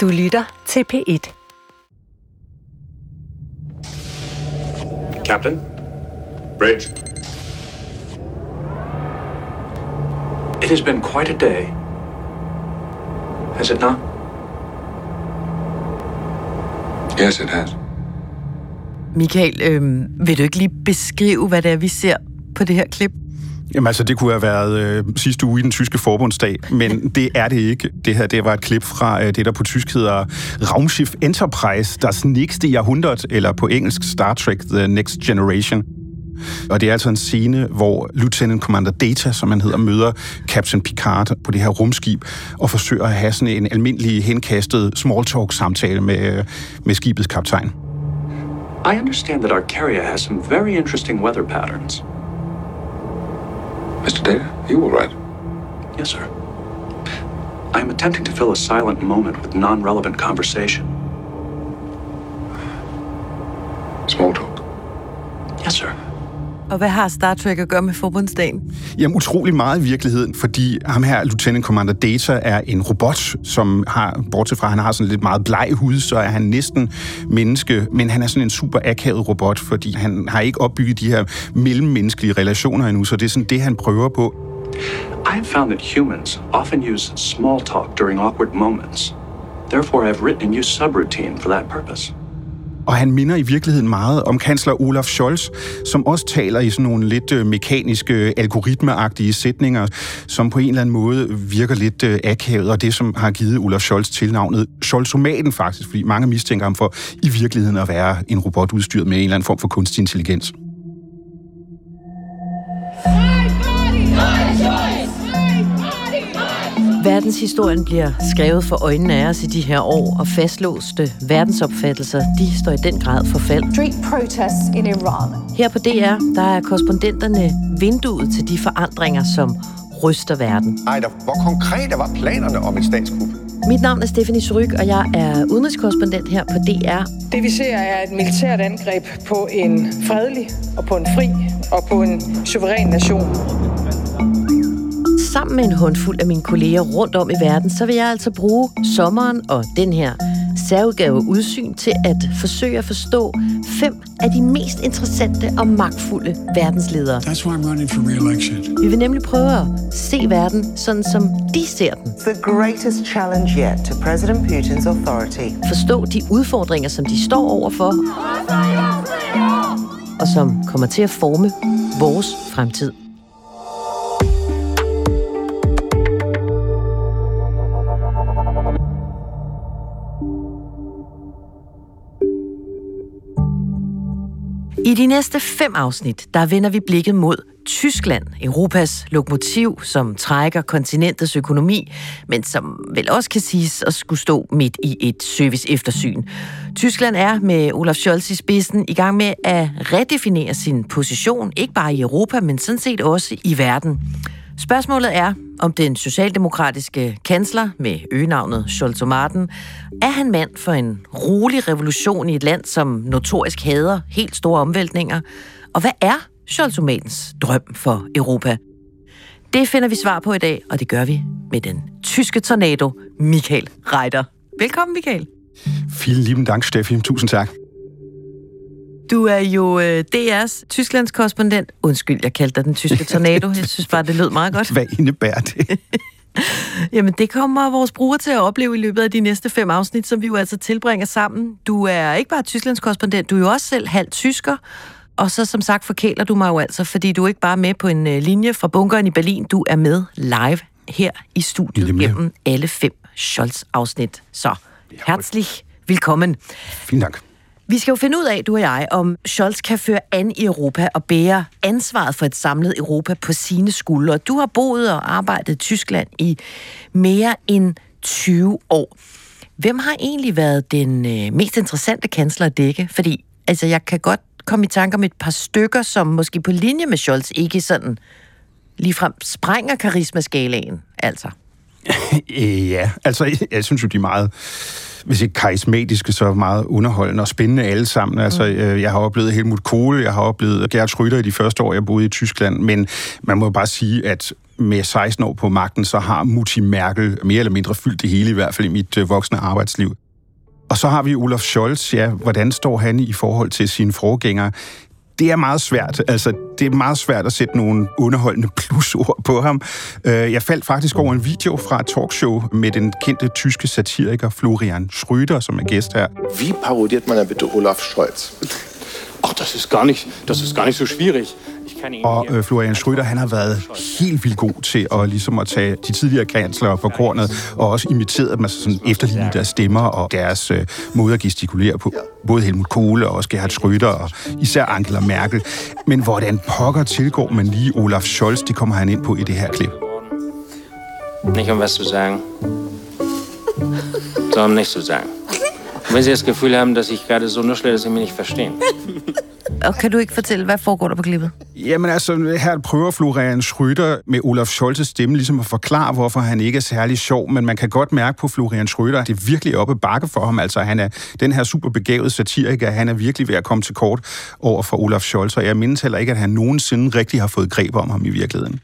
Du lytter til P1. Captain? Bridge? It has been quite a day. Has it not? Yes, it has. Michael, øh, vil du ikke lige beskrive, hvad det er, vi ser på det her klip? Jamen altså, det kunne have været øh, sidste uge i den tyske forbundsdag, men det er det ikke. Det her, det var et klip fra øh, det, der på tysk hedder Raumschiff Enterprise, das næste Jahrhundert, eller på engelsk Star Trek The Next Generation. Og det er altså en scene, hvor Lieutenant Commander Data, som han hedder, møder Captain Picard på det her rumskib og forsøger at have sådan en almindelig henkastet small talk samtale med, øh, med skibets kaptajn. I understand that Arcaria has some very interesting weather patterns. Mr. Data, you all right? Yes, sir. I am attempting to fill a silent moment with non relevant conversation. Small talk. Yes, sir. Og hvad har Star Trek at gøre med forbundsdagen? Jamen utrolig meget i virkeligheden, fordi ham her, Lieutenant Commander Data, er en robot, som har, bortset fra at han har sådan lidt meget bleg hud, så er han næsten menneske, men han er sådan en super akavet robot, fordi han har ikke opbygget de her mellemmenneskelige relationer endnu, så det er sådan det, han prøver på. I have found that humans often use small talk during awkward moments. Therefore, I have written a new subroutine for that purpose. Og han minder i virkeligheden meget om kansler Olaf Scholz, som også taler i sådan nogle lidt øh, mekaniske, øh, algoritmeagtige sætninger, som på en eller anden måde virker lidt øh, akavet, og det, som har givet Olaf Scholz tilnavnet Scholzomaten faktisk, fordi mange mistænker ham for i virkeligheden at være en robot udstyret med en eller anden form for kunstig intelligens. Verdenshistorien bliver skrevet for øjnene af os i de her år, og fastlåste verdensopfattelser, de står i den grad for fald. Street protests in Iran. Her på DR, der er korrespondenterne vinduet til de forandringer, som ryster verden. Ej, der, hvor konkrete var planerne om et statskup? Mit navn er Stephanie Suryk, og jeg er udenrigskorrespondent her på DR. Det vi ser er et militært angreb på en fredelig og på en fri og på en suveræn nation. Sammen med en håndfuld af mine kolleger rundt om i verden, så vil jeg altså bruge sommeren og den her særudgave udsyn til at forsøge at forstå fem af de mest interessante og magtfulde verdensledere. That's why I'm running for re-election. Vi vil nemlig prøve at se verden sådan, som de ser den. The greatest challenge yet to President Putin's authority. Forstå de udfordringer, som de står overfor, og som kommer til at forme vores fremtid. I de næste fem afsnit, der vender vi blikket mod Tyskland, Europas lokomotiv, som trækker kontinentets økonomi, men som vel også kan siges at skulle stå midt i et service-eftersyn. Tyskland er med Olaf Scholz i spidsen i gang med at redefinere sin position, ikke bare i Europa, men sådan set også i verden. Spørgsmålet er, om den socialdemokratiske kansler med øgenavnet scholz Martin, er han mand for en rolig revolution i et land, som notorisk hader helt store omvæltninger? Og hvad er scholz drøm for Europa? Det finder vi svar på i dag, og det gør vi med den tyske tornado, Michael Reiter. Velkommen, Michael. Vielen lieben Dank, Steffi. Tusind tak. Du er jo øh, DR's Tysklands korrespondent. Undskyld, jeg kaldte dig den tyske tornado. Jeg synes bare, det lød meget godt. Hvad indebærer det? Jamen, det kommer vores brugere til at opleve i løbet af de næste fem afsnit, som vi jo altså tilbringer sammen. Du er ikke bare Tysklands korrespondent, du er jo også selv halvt tysker. Og så som sagt forkæler du mig jo altså, fordi du er ikke bare med på en øh, linje fra bunkeren i Berlin, du er med live her i studiet Nemlig. gennem alle fem Scholz-afsnit. Så herzlich willkommen. Fint tak. Vi skal jo finde ud af, du og jeg, om Scholz kan føre an i Europa og bære ansvaret for et samlet Europa på sine skuldre. Du har boet og arbejdet i Tyskland i mere end 20 år. Hvem har egentlig været den øh, mest interessante kansler at dække? Fordi altså, jeg kan godt komme i tanke om et par stykker, som måske på linje med Scholz ikke sådan ligefrem sprænger karismaskalaen, altså ja, altså jeg, synes jo, de er meget hvis ikke karismatiske, så meget underholdende og spændende alle sammen. Altså, mm. jeg har oplevet Helmut Kohl, jeg har oplevet Gerd Schröder i de første år, jeg boede i Tyskland, men man må bare sige, at med 16 år på magten, så har Mutti Merkel mere eller mindre fyldt det hele, i hvert fald i mit øh, voksne arbejdsliv. Og så har vi Olaf Scholz, ja, hvordan står han i forhold til sine forgængere? Det er meget svært. Altså, det er meget svært at sætte nogle underholdende plusord på ham. Øh, jeg faldt faktisk over en video fra et talkshow med den kendte tyske satiriker Florian Schröder, som er gæst her. Wie parodiert man bitte Olaf Scholz? Ach, das ist gar nicht, das ist gar nicht so schwierig. Og øh, Florian Schröder, han har været helt vildt god til at, ligesom at tage de tidligere kansler på kornet, og også imiteret dem, altså sådan efterligne deres stemmer og deres øh, måde at gestikulere på. Både Helmut Kohl og også Gerhard Schröder og især Angela Merkel. Men hvordan pokker tilgår man lige Olaf Scholz, det kommer han ind på i det her klip. Nicht um was zu sagen, sondern nichts zu sagen. Wenn Sie das Gefühl haben, dass ich gerade so nuschle, dass Sie mich nicht verstehen. Og kan du ikke fortælle, hvad foregår der på klippet? Jamen altså, her prøver Florian Schröder med Olaf Scholz's stemme ligesom at forklare, hvorfor han ikke er særlig sjov, men man kan godt mærke på Florian Schröder, at det er virkelig oppe bakke for ham. Altså, han er den her super begavede satiriker, han er virkelig ved at komme til kort over for Olaf Scholz, og jeg mindes heller ikke, at han nogensinde rigtig har fået greb om ham i virkeligheden.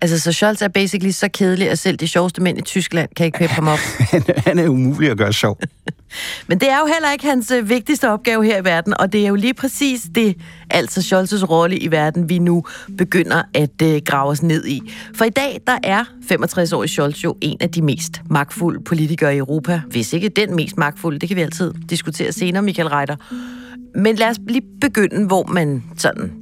Altså, så Scholz er basically så kedelig, at selv de sjoveste mænd i Tyskland kan ikke peppe ham op. han, han er umulig at gøre sjov. Men det er jo heller ikke hans øh, vigtigste opgave her i verden, og det er jo lige præcis det, altså Scholz's rolle i verden, vi nu begynder at øh, grave os ned i. For i dag, der er 65-årig Scholz jo en af de mest magtfulde politikere i Europa. Hvis ikke den mest magtfulde, det kan vi altid diskutere senere, Michael Reiter. Men lad os lige begynde, hvor man sådan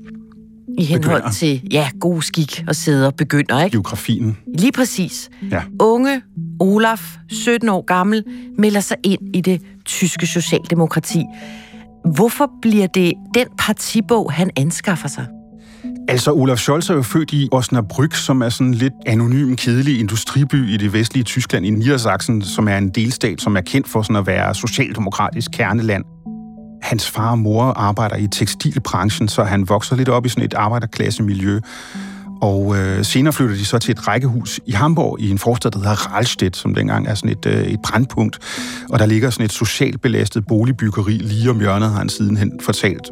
i henhold begynder. til, ja, god skik og sæder begynder, ikke? Biografien. Lige præcis. Ja. Unge Olaf, 17 år gammel, melder sig ind i det tyske socialdemokrati. Hvorfor bliver det den partibog, han anskaffer sig? Altså, Olaf Scholz er jo født i Osnabrück, som er sådan en lidt anonym, kedelig industriby i det vestlige Tyskland, i Niedersachsen, som er en delstat, som er kendt for sådan at være socialdemokratisk kerneland. Hans far og mor arbejder i tekstilbranchen, så han vokser lidt op i sådan et arbejderklassemiljø. Og øh, senere flytter de så til et rækkehus i Hamburg, i en forstad, der hedder Rahlstedt, som dengang er sådan et, øh, et brandpunkt. Og der ligger sådan et socialt belastet boligbyggeri lige om hjørnet, har han sidenhen fortalt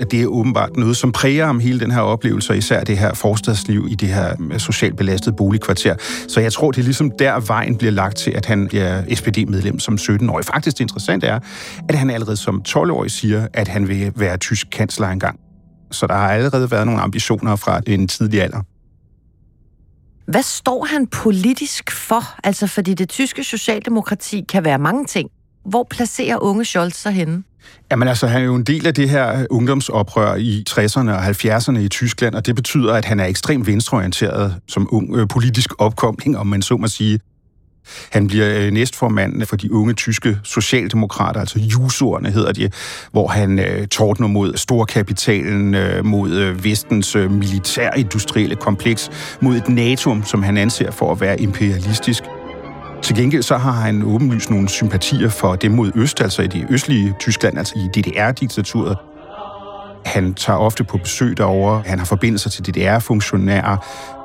at det er åbenbart noget, som præger om hele den her oplevelse, og især det her forstadsliv i det her øh, socialt belastede boligkvarter. Så jeg tror, det er ligesom der vejen bliver lagt til, at han bliver SPD-medlem som 17-årig. Faktisk det interessante er, at han allerede som 12-årig siger, at han vil være tysk kansler engang. Så der har allerede været nogle ambitioner fra en tidlig alder. Hvad står han politisk for? Altså, fordi det tyske socialdemokrati kan være mange ting. Hvor placerer unge Scholz sig henne? Jamen altså, han er jo en del af det her ungdomsoprør i 60'erne og 70'erne i Tyskland, og det betyder, at han er ekstremt venstreorienteret som ung øh, politisk opkomling, om man så må sige. Han bliver øh, næstformand for de unge tyske socialdemokrater, altså jusorerne hedder de, hvor han øh, tordner mod storkapitalen, øh, mod øh, vestens øh, militærindustrielle kompleks, mod et NATO, som han anser for at være imperialistisk. Til gengæld så har han åbenlyst nogle sympatier for dem mod øst, altså i det østlige Tyskland, altså i DDR-diktaturet. Han tager ofte på besøg derover. Han har forbindelser til DDR-funktionærer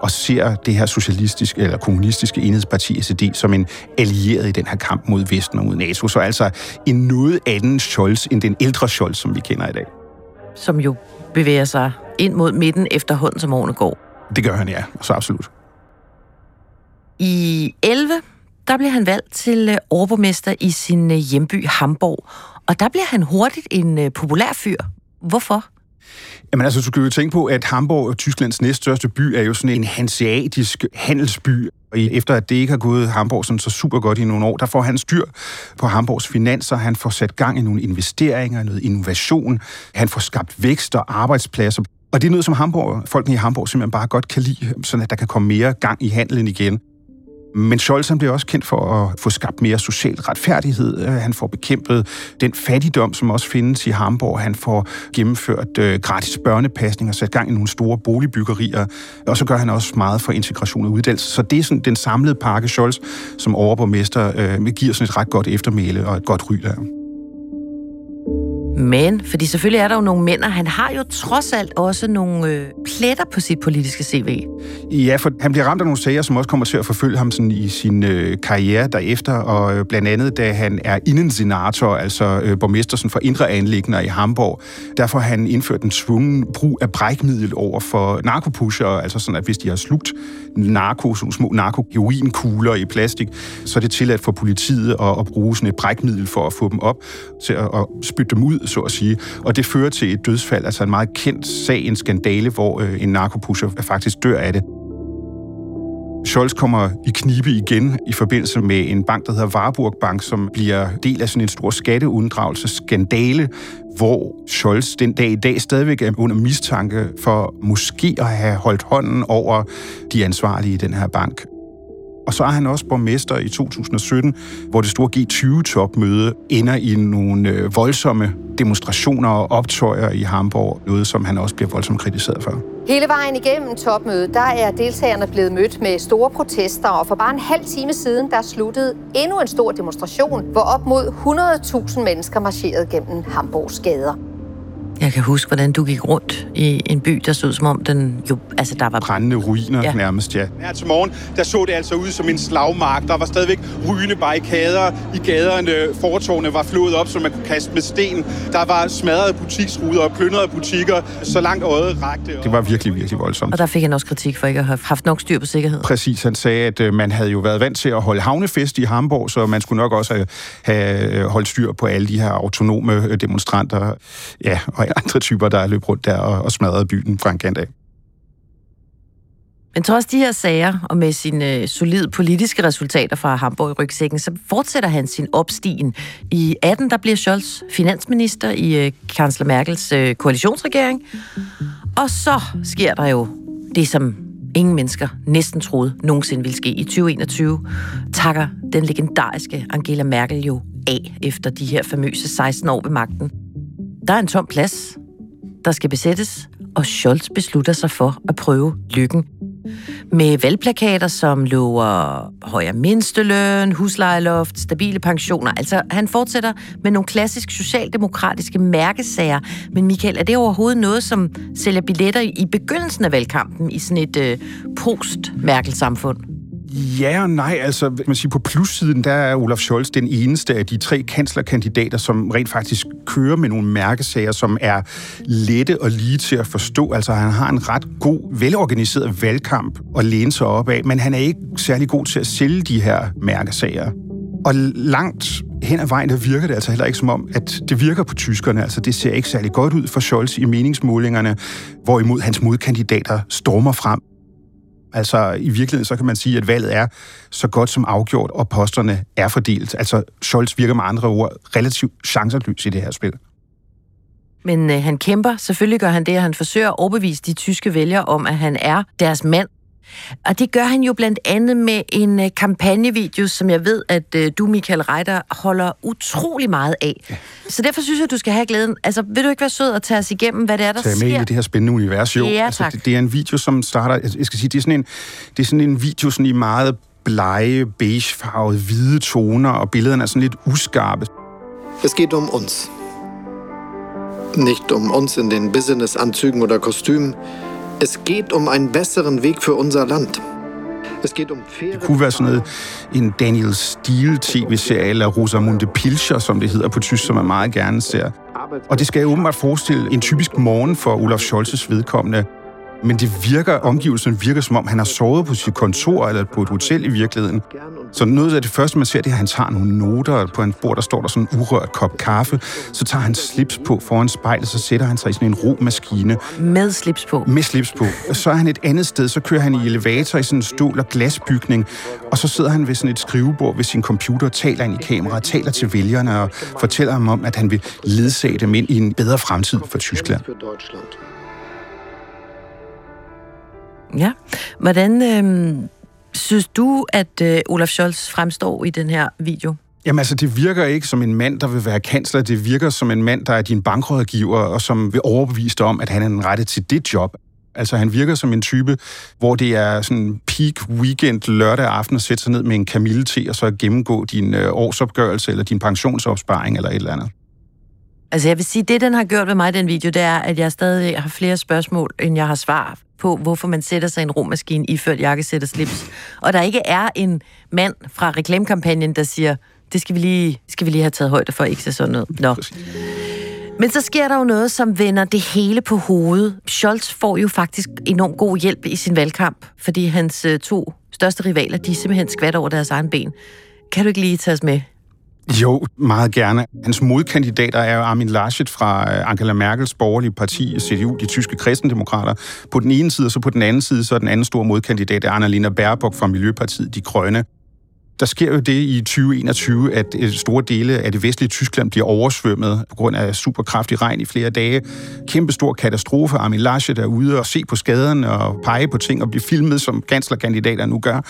og ser det her socialistiske eller kommunistiske enhedsparti SED som en allieret i den her kamp mod Vesten og mod NATO. Så altså en noget anden Scholz end den ældre Scholz, som vi kender i dag. Som jo bevæger sig ind mod midten efterhånden, som årene går. Det gør han, ja. Så absolut. I 11 der bliver han valgt til øh, overborgmester i sin øh, hjemby Hamburg. Og der bliver han hurtigt en øh, populær fyr. Hvorfor? Jamen altså, du skal jo tænke på, at Hamburg, Tysklands næststørste by, er jo sådan en hanseatisk handelsby. Og efter at det ikke har gået Hamburg sådan så super godt i nogle år, der får han styr på Hamburgs finanser. Han får sat gang i nogle investeringer, noget innovation. Han får skabt vækst og arbejdspladser. Og det er noget, som Hamburg, folkene i Hamburg simpelthen bare godt kan lide, sådan at der kan komme mere gang i handlen igen. Men Scholz han bliver også kendt for at få skabt mere social retfærdighed. Øh, han får bekæmpet den fattigdom, som også findes i Hamburg. Han får gennemført øh, gratis børnepasning og sat gang i nogle store boligbyggerier. Og så gør han også meget for integration og uddannelse. Så det er sådan den samlede pakke Scholz, som overborgmester øh, giver sådan et ret godt eftermæle og et godt ry der. Men, fordi selvfølgelig er der jo nogle mænd, og han har jo trods alt også nogle øh, pletter på sit politiske CV. Ja, for han bliver ramt af nogle sager, som også kommer til at forfølge ham sådan i sin øh, karriere derefter, og øh, blandt andet, da han er indensenator, altså øh, borgmester sådan for indre anlægner i Hamburg, derfor har han indført en svungen brug af brækmiddel over for narkopusher, altså sådan, at hvis de har slugt narko, sådan små narko kugler i plastik, så er det tilladt for politiet at, at bruge sådan et brækmiddel for at få dem op, til at, at spytte dem ud, så at sige. Og det fører til et dødsfald, altså en meget kendt sag, en skandale, hvor øh, en narkopusher faktisk dør af det. Scholz kommer i knibe igen i forbindelse med en bank, der hedder Warburg Bank, som bliver del af sådan en stor skatteunddragelseskandale, hvor Scholz den dag i dag stadigvæk er under mistanke for måske at have holdt hånden over de ansvarlige i den her bank. Og så er han også borgmester i 2017, hvor det store G20-topmøde ender i nogle øh, voldsomme demonstrationer og optøjer i Hamburg, noget som han også bliver voldsomt kritiseret for. Hele vejen igennem topmødet, der er deltagerne blevet mødt med store protester, og for bare en halv time siden, der sluttede endnu en stor demonstration, hvor op mod 100.000 mennesker marcherede gennem Hamburgs gader. Jeg kan huske, hvordan du gik rundt i en by, der så ud som om den jo, altså der var... Brændende ruiner ja. nærmest, ja. Her til morgen, der så det altså ud som en slagmark. Der var stadigvæk rygende barrikader i gaderne. Fortårne var flået op, så man kunne kaste med sten. Der var smadrede butiksruder og plyndrede butikker, så langt øjet rakte. Det var virkelig, virkelig voldsomt. Og der fik han også kritik for ikke at have haft nok styr på sikkerhed. Præcis, han sagde, at øh, man havde jo været vant til at holde havnefest i Hamburg, så man skulle nok også have, have holdt styr på alle de her autonome øh, demonstranter ja, og andre typer, der løb rundt der og, og smadrede byen fra en kant af. Men trods de her sager, og med sine øh, solide politiske resultater fra Hamburg i rygsækken, så fortsætter han sin opstigen. I 18 der bliver Scholz finansminister i øh, kansler Merkels øh, koalitionsregering. Og så sker der jo det, som ingen mennesker næsten troede nogensinde ville ske. I 2021 takker den legendariske Angela Merkel jo af efter de her famøse 16 år ved magten. Der er en tom plads, der skal besættes, og Scholz beslutter sig for at prøve lykken. Med valgplakater, som lover højere mindsteløn, huslejeloft, stabile pensioner. Altså, han fortsætter med nogle klassisk socialdemokratiske mærkesager. Men Michael, er det overhovedet noget, som sælger billetter i begyndelsen af valgkampen i sådan et øh, post-Merkel-samfund? Ja og nej. Altså, man siger, på plussiden, der er Olaf Scholz den eneste af de tre kanslerkandidater, som rent faktisk kører med nogle mærkesager, som er lette og lige til at forstå. Altså, han har en ret god, velorganiseret valgkamp at læne sig op af, men han er ikke særlig god til at sælge de her mærkesager. Og langt hen ad vejen, der virker det altså heller ikke som om, at det virker på tyskerne. Altså, det ser ikke særlig godt ud for Scholz i meningsmålingerne, hvorimod hans modkandidater stormer frem. Altså i virkeligheden, så kan man sige, at valget er så godt som afgjort, og posterne er fordelt. Altså Scholz virker med andre ord relativt chancerløs i det her spil. Men øh, han kæmper, selvfølgelig gør han det, at han forsøger at overbevise de tyske vælgere om, at han er deres mand. Og det gør han jo blandt andet med en uh, kampagnevideo, som jeg ved, at uh, du, Michael Reiter, holder utrolig meget af. Ja. Så derfor synes jeg, at du skal have glæden. Altså, vil du ikke være sød og tage os igennem, hvad det er, der Tag sker? med i det her spændende univers, jo. Ja, altså, det, det, er en video, som starter... Jeg skal sige, det er sådan en, det er sådan en video sådan i meget blege, beigefarvede, hvide toner, og billederne er sådan lidt uskarpe. Es geht um uns. Nicht um uns in den Businessanzügen oder Kostümen, Es geht um einen besseren Weg für unser Land. Es geht um det kunne være sådan noget, en Daniel Steele tv-serie, eller Rosamunde Pilcher, som det hedder på tysk, som man meget gerne ser. Og det skal jo åbenbart forestille en typisk morgen for Olaf Scholzes vedkommende. Men det virker, omgivelsen virker som om, han har sovet på sit kontor eller på et hotel i virkeligheden. Så noget af det første, man ser, det er, at han tager nogle noter. På en bord, der står der sådan en urørt kop kaffe. Så tager han slips på foran spejlet, så sætter han sig i sådan en romaskine. Med slips på? Med slips på. Så er han et andet sted, så kører han i elevator i sådan en stål- og glasbygning. Og så sidder han ved sådan et skrivebord ved sin computer og taler ind i kameraet, taler til vælgerne og fortæller dem om, at han vil ledsage dem ind i en bedre fremtid for Tyskland. Ja. Hvordan øh, synes du, at øh, Olaf Scholz fremstår i den her video? Jamen altså, det virker ikke som en mand, der vil være kansler. Det virker som en mand, der er din bankrådgiver, og som vil overbevise dig om, at han er den rette til det job. Altså, han virker som en type, hvor det er sådan peak weekend lørdag aften at sætte sig ned med en kamillete og så gennemgå din øh, årsopgørelse eller din pensionsopsparing eller et eller andet. Altså jeg vil sige, det den har gjort ved mig, den video, det er, at jeg stadig har flere spørgsmål, end jeg har svar på, hvorfor man sætter sig i en rummaskine iført jakkesæt og slips. Og der ikke er en mand fra reklamekampagnen, der siger, det skal vi lige, skal vi lige have taget højde for, ikke så sådan noget. Nå. Men så sker der jo noget, som vender det hele på hovedet. Scholz får jo faktisk enormt god hjælp i sin valgkamp, fordi hans øh, to største rivaler, de simpelthen skvat over deres egen ben. Kan du ikke lige tage os med? Jo, meget gerne. Hans modkandidater er jo Armin Laschet fra øh, Angela Merkels borgerlige parti, CDU, de tyske kristendemokrater. På den ene side, og så på den anden side, så er den anden store modkandidat er Annalena Baerbock fra Miljøpartiet De Grønne. Der sker jo det i 2021, at øh, store dele af det vestlige Tyskland bliver oversvømmet på grund af superkraftig regn i flere dage. Kæmpe stor katastrofe. Armin Laschet er ude og se på skaderne og pege på ting og blive filmet, som kanslerkandidater nu gør.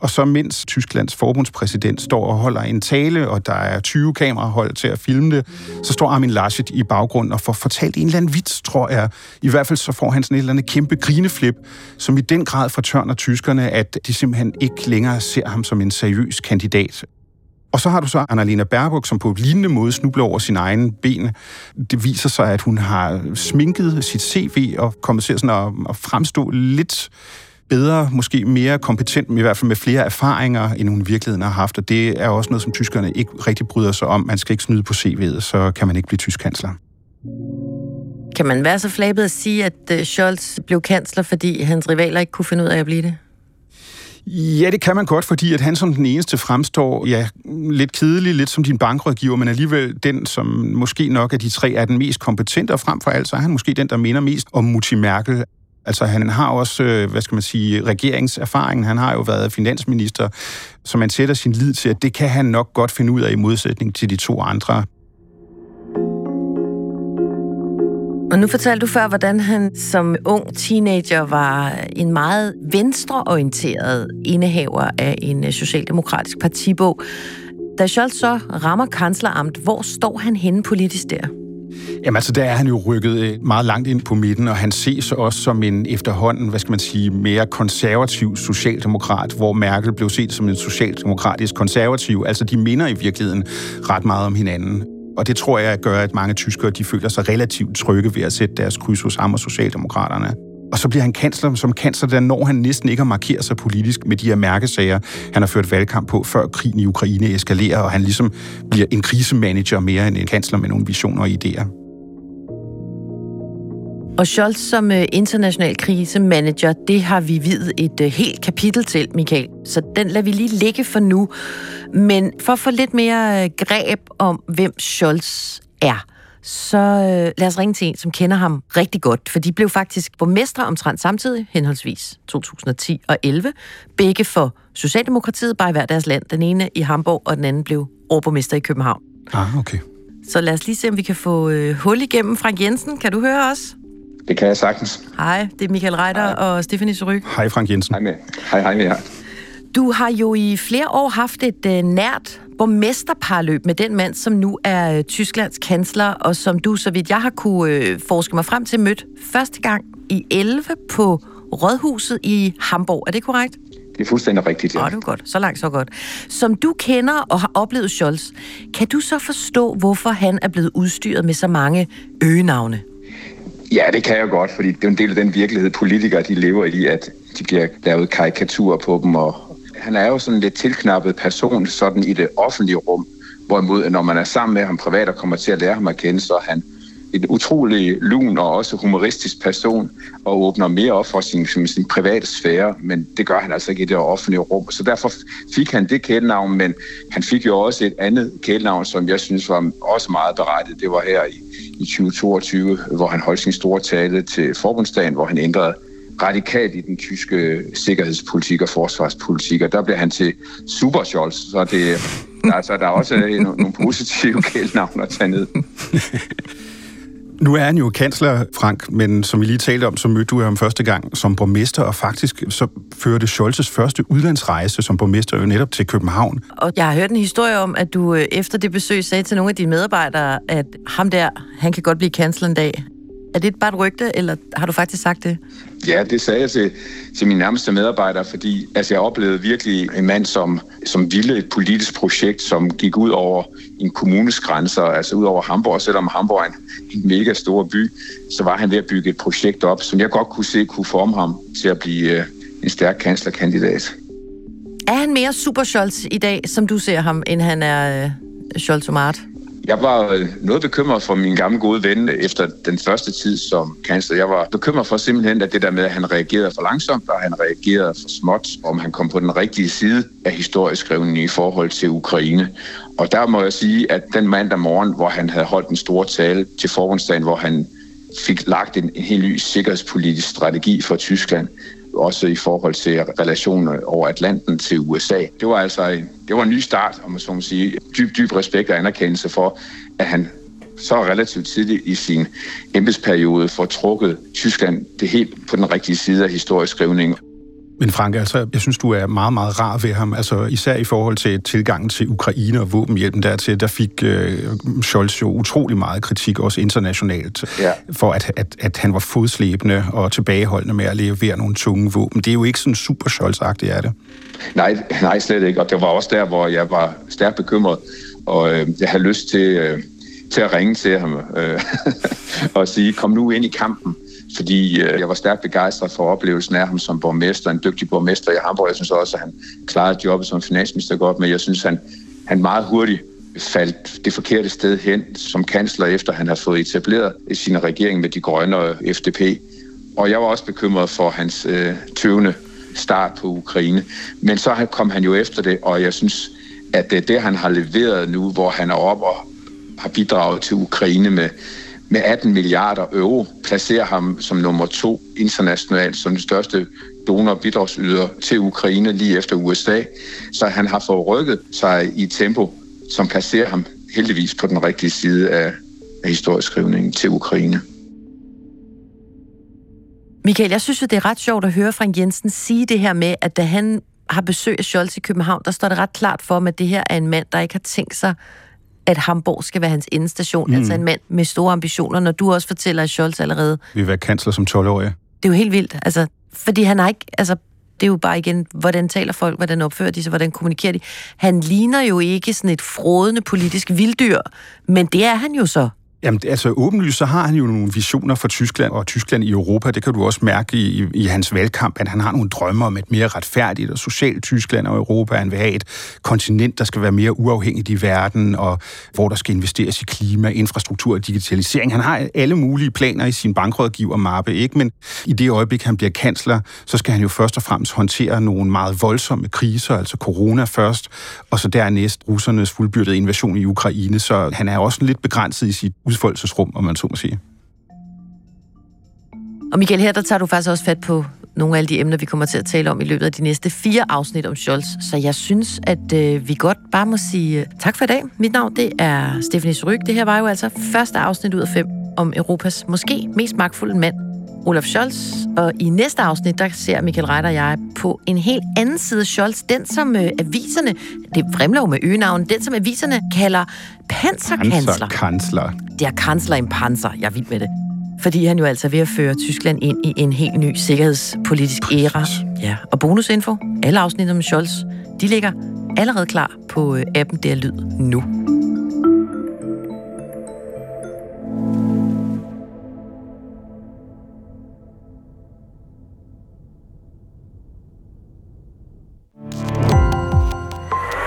Og så mens Tysklands forbundspræsident står og holder en tale, og der er 20 kamerahold til at filme det, så står Armin Laschet i baggrunden og får fortalt en eller anden vits, tror jeg. I hvert fald så får han sådan et eller andet kæmpe grineflip, som i den grad fortørner tyskerne, at de simpelthen ikke længere ser ham som en seriøs kandidat. Og så har du så Annalena Baerbock, som på lignende måde snubler over sin egen ben. Det viser sig, at hun har sminket sit CV og kommet til sådan at, at fremstå lidt bedre, måske mere kompetent, men i hvert fald med flere erfaringer, end hun i virkeligheden har haft. Og det er også noget, som tyskerne ikke rigtig bryder sig om. Man skal ikke snyde på CV'et, så kan man ikke blive tysk kansler. Kan man være så flabet at sige, at øh, Scholz blev kansler, fordi hans rivaler ikke kunne finde ud af at blive det? Ja, det kan man godt, fordi at han som den eneste fremstår ja, lidt kedelig, lidt som din bankrådgiver, men alligevel den, som måske nok af de tre er den mest kompetente, og frem for alt så er han måske den, der minder mest om Mutti Merkel. Altså han har også, øh, hvad skal man sige, regeringserfaringen. Han har jo været finansminister, så man sætter sin lid til, at det kan han nok godt finde ud af i modsætning til de to andre. Og nu fortalte du før, hvordan han som ung teenager var en meget venstreorienteret indehaver af en øh, socialdemokratisk partibog. Da Scholz så rammer kansleramt, hvor står han henne politisk der? Jamen altså, der er han jo rykket øh, meget langt ind på midten, og han ses også som en efterhånden, hvad skal man sige, mere konservativ socialdemokrat, hvor Merkel blev set som en socialdemokratisk konservativ. Altså, de minder i virkeligheden ret meget om hinanden. Og det tror jeg gør, at mange tyskere de føler sig relativt trygge ved at sætte deres kryds hos ham og Socialdemokraterne. Og så bliver han kansler. Som kansler, der når han næsten ikke at markere sig politisk med de her mærkesager, han har ført valgkamp på, før krigen i Ukraine eskalerer, og han ligesom bliver en krisemanager mere end en kansler med nogle visioner og idéer. Og Scholz som øh, international krisemanager, det har vi videt et øh, helt kapitel til, Michael. Så den lader vi lige ligge for nu. Men for at få lidt mere øh, greb om, hvem Scholz er, så lad os ringe til en, som kender ham rigtig godt, for de blev faktisk borgmestre omtrent samtidig, henholdsvis 2010 og 11. Begge for Socialdemokratiet, bare i hver deres land. Den ene i Hamburg, og den anden blev overborgmester i København. Ah, okay. Så lad os lige se, om vi kan få øh, hul igennem. Frank Jensen, kan du høre os? Det kan jeg sagtens. Hej, det er Michael Reiter hej. og Stefanie Suryk. Hej Frank Jensen. Hej med. Hej, hej med jer. Du har jo i flere år haft et uh, nært borgmesterparløb med den mand, som nu er uh, Tysklands kansler, og som du, så vidt jeg har kunne uh, forske mig frem til, mødt første gang i 11 på Rådhuset i Hamburg. Er det korrekt? Det er fuldstændig rigtigt, ja. Åh, det er godt. Så langt, så godt. Som du kender og har oplevet Scholz, kan du så forstå, hvorfor han er blevet udstyret med så mange øgenavne? Ja, det kan jeg godt, fordi det er en del af den virkelighed, politikere de lever i, at de bliver lavet karikaturer på dem. Og han er jo sådan en lidt tilknappet person sådan i det offentlige rum, hvorimod når man er sammen med ham privat og kommer til at lære ham at kende, så er han en utrolig lun og også humoristisk person og åbner mere op for sin, sin, sin private sfære, men det gør han altså ikke i det offentlige rum. Så derfor fik han det kælenavn, men han fik jo også et andet kælenavn, som jeg synes var også meget berettet. Det var her i, i 2022, hvor han holdt sin store tale til forbundsdagen, hvor han ændrede radikalt i den tyske sikkerhedspolitik og forsvarspolitik, og der blev han til Super Scholz, så det, altså, der er også nogle positive kælenavne at tage ned. Nu er han jo kansler, Frank, men som vi lige talte om, så mødte du ham første gang som borgmester, og faktisk så førte Scholzes første udlandsrejse som borgmester jo netop til København. Og jeg har hørt en historie om, at du øh, efter det besøg sagde til nogle af dine medarbejdere, at ham der, han kan godt blive kansler en dag. Er det bare et rygte, eller har du faktisk sagt det? Ja, det sagde jeg til, til mine nærmeste medarbejdere, fordi altså, jeg oplevede virkelig en mand, som, som ville et politisk projekt, som gik ud over en kommunes grænser, altså ud over Hamburg. Selvom Hamburg er en, en mega stor by, så var han ved at bygge et projekt op, som jeg godt kunne se kunne forme ham til at blive uh, en stærk kanslerkandidat. Er han mere super Scholz i dag, som du ser ham, end han er uh, Scholz-Omart? Jeg var øh, noget bekymret for min gamle gode ven efter den første tid som kansler. Jeg var bekymret for simpelthen, at det der med, at han reagerede for langsomt, og han reagerede for småt, om han kom på den rigtige side af historieskrivningen i forhold til Ukraine. Og der må jeg sige, at den mandag morgen, hvor han havde holdt en stor tale til forbundsdagen, hvor han fik lagt en, en helt ny sikkerhedspolitisk strategi for Tyskland, også i forhold til relationer over Atlanten til USA. Det var altså øh, det var en ny start, om man så må sige. Dyb, dyb respekt og anerkendelse for, at han så relativt tidligt i sin embedsperiode får trukket Tyskland det helt på den rigtige side af historieskrivningen. Men Frank, altså, jeg synes, du er meget, meget rar ved ham. Altså, især i forhold til tilgangen til Ukraine og våbenhjælpen dertil, der fik øh, Scholz jo utrolig meget kritik, også internationalt, ja. for at, at, at han var fodslæbende og tilbageholdende med at levere nogle tunge våben. Det er jo ikke sådan super Scholz-agtigt, er det? Nej, nej, slet ikke. Og det var også der, hvor jeg var stærkt bekymret, og øh, jeg havde lyst til, øh, til at ringe til ham øh, og sige, kom nu ind i kampen fordi øh, jeg var stærkt begejstret for oplevelsen af ham som borgmester, en dygtig borgmester i Hamburg. Jeg synes også, at han klarede jobbet som finansminister godt, men jeg synes, han, han meget hurtigt faldt det forkerte sted hen som kansler, efter han har fået etableret sin regering med de grønne og FDP. Og jeg var også bekymret for hans øh, tøvende start på Ukraine. Men så kom han jo efter det, og jeg synes, at det, det han har leveret nu, hvor han er oppe og har bidraget til Ukraine med med 18 milliarder euro, placerer ham som nummer to internationalt, som den største donor og bidragsyder til Ukraine lige efter USA. Så han har fået rykket sig i tempo, som placerer ham heldigvis på den rigtige side af, af historieskrivningen til Ukraine. Michael, jeg synes jo, det er ret sjovt at høre Frank Jensen sige det her med, at da han har besøg af Scholz i København, der står det ret klart for ham, at det her er en mand, der ikke har tænkt sig at Hamburg skal være hans endestation. Mm. Altså en mand med store ambitioner, når du også fortæller, at Scholz allerede... Vi vil være kansler som 12-årig. Det er jo helt vildt, altså, fordi han har ikke... Altså, det er jo bare igen, hvordan taler folk, hvordan opfører de sig, hvordan kommunikerer de. Han ligner jo ikke sådan et frodende politisk vilddyr, men det er han jo så. Jamen, altså åbenlyst, så har han jo nogle visioner for Tyskland og Tyskland i Europa. Det kan du også mærke i, i hans valgkamp, at han har nogle drømme om et mere retfærdigt og socialt Tyskland og Europa. Han vil have et kontinent, der skal være mere uafhængigt i verden, og hvor der skal investeres i klima, infrastruktur og digitalisering. Han har alle mulige planer i sin bankrådgivermappe, ikke? Men i det øjeblik, han bliver kansler, så skal han jo først og fremmest håndtere nogle meget voldsomme kriser, altså corona først, og så dernæst russernes fuldbyrdede invasion i Ukraine. Så han er også lidt begrænset i sit udfoldelsesrum, om man så må sige. Og Michael, her der tager du faktisk også fat på nogle af alle de emner, vi kommer til at tale om i løbet af de næste fire afsnit om Scholz. Så jeg synes, at øh, vi godt bare må sige øh, tak for i dag. Mit navn, det er Stephanie Ryg. Det her var jo altså første afsnit ud af fem om Europas måske mest magtfulde mand, Olaf Scholz. Og i næste afsnit, der ser Michael Reiter og jeg på en helt anden side af Scholz. Den, som øh, aviserne, det fremler med øgenavn, den, som aviserne kalder panserkansler. Panserkansler. Det er kansler en panser. Jeg er vild med det. Fordi han jo altså er ved at føre Tyskland ind i en helt ny sikkerhedspolitisk æra. Ja, og bonusinfo, alle afsnit om Scholz, de ligger allerede klar på øh, appen Der Lyd nu.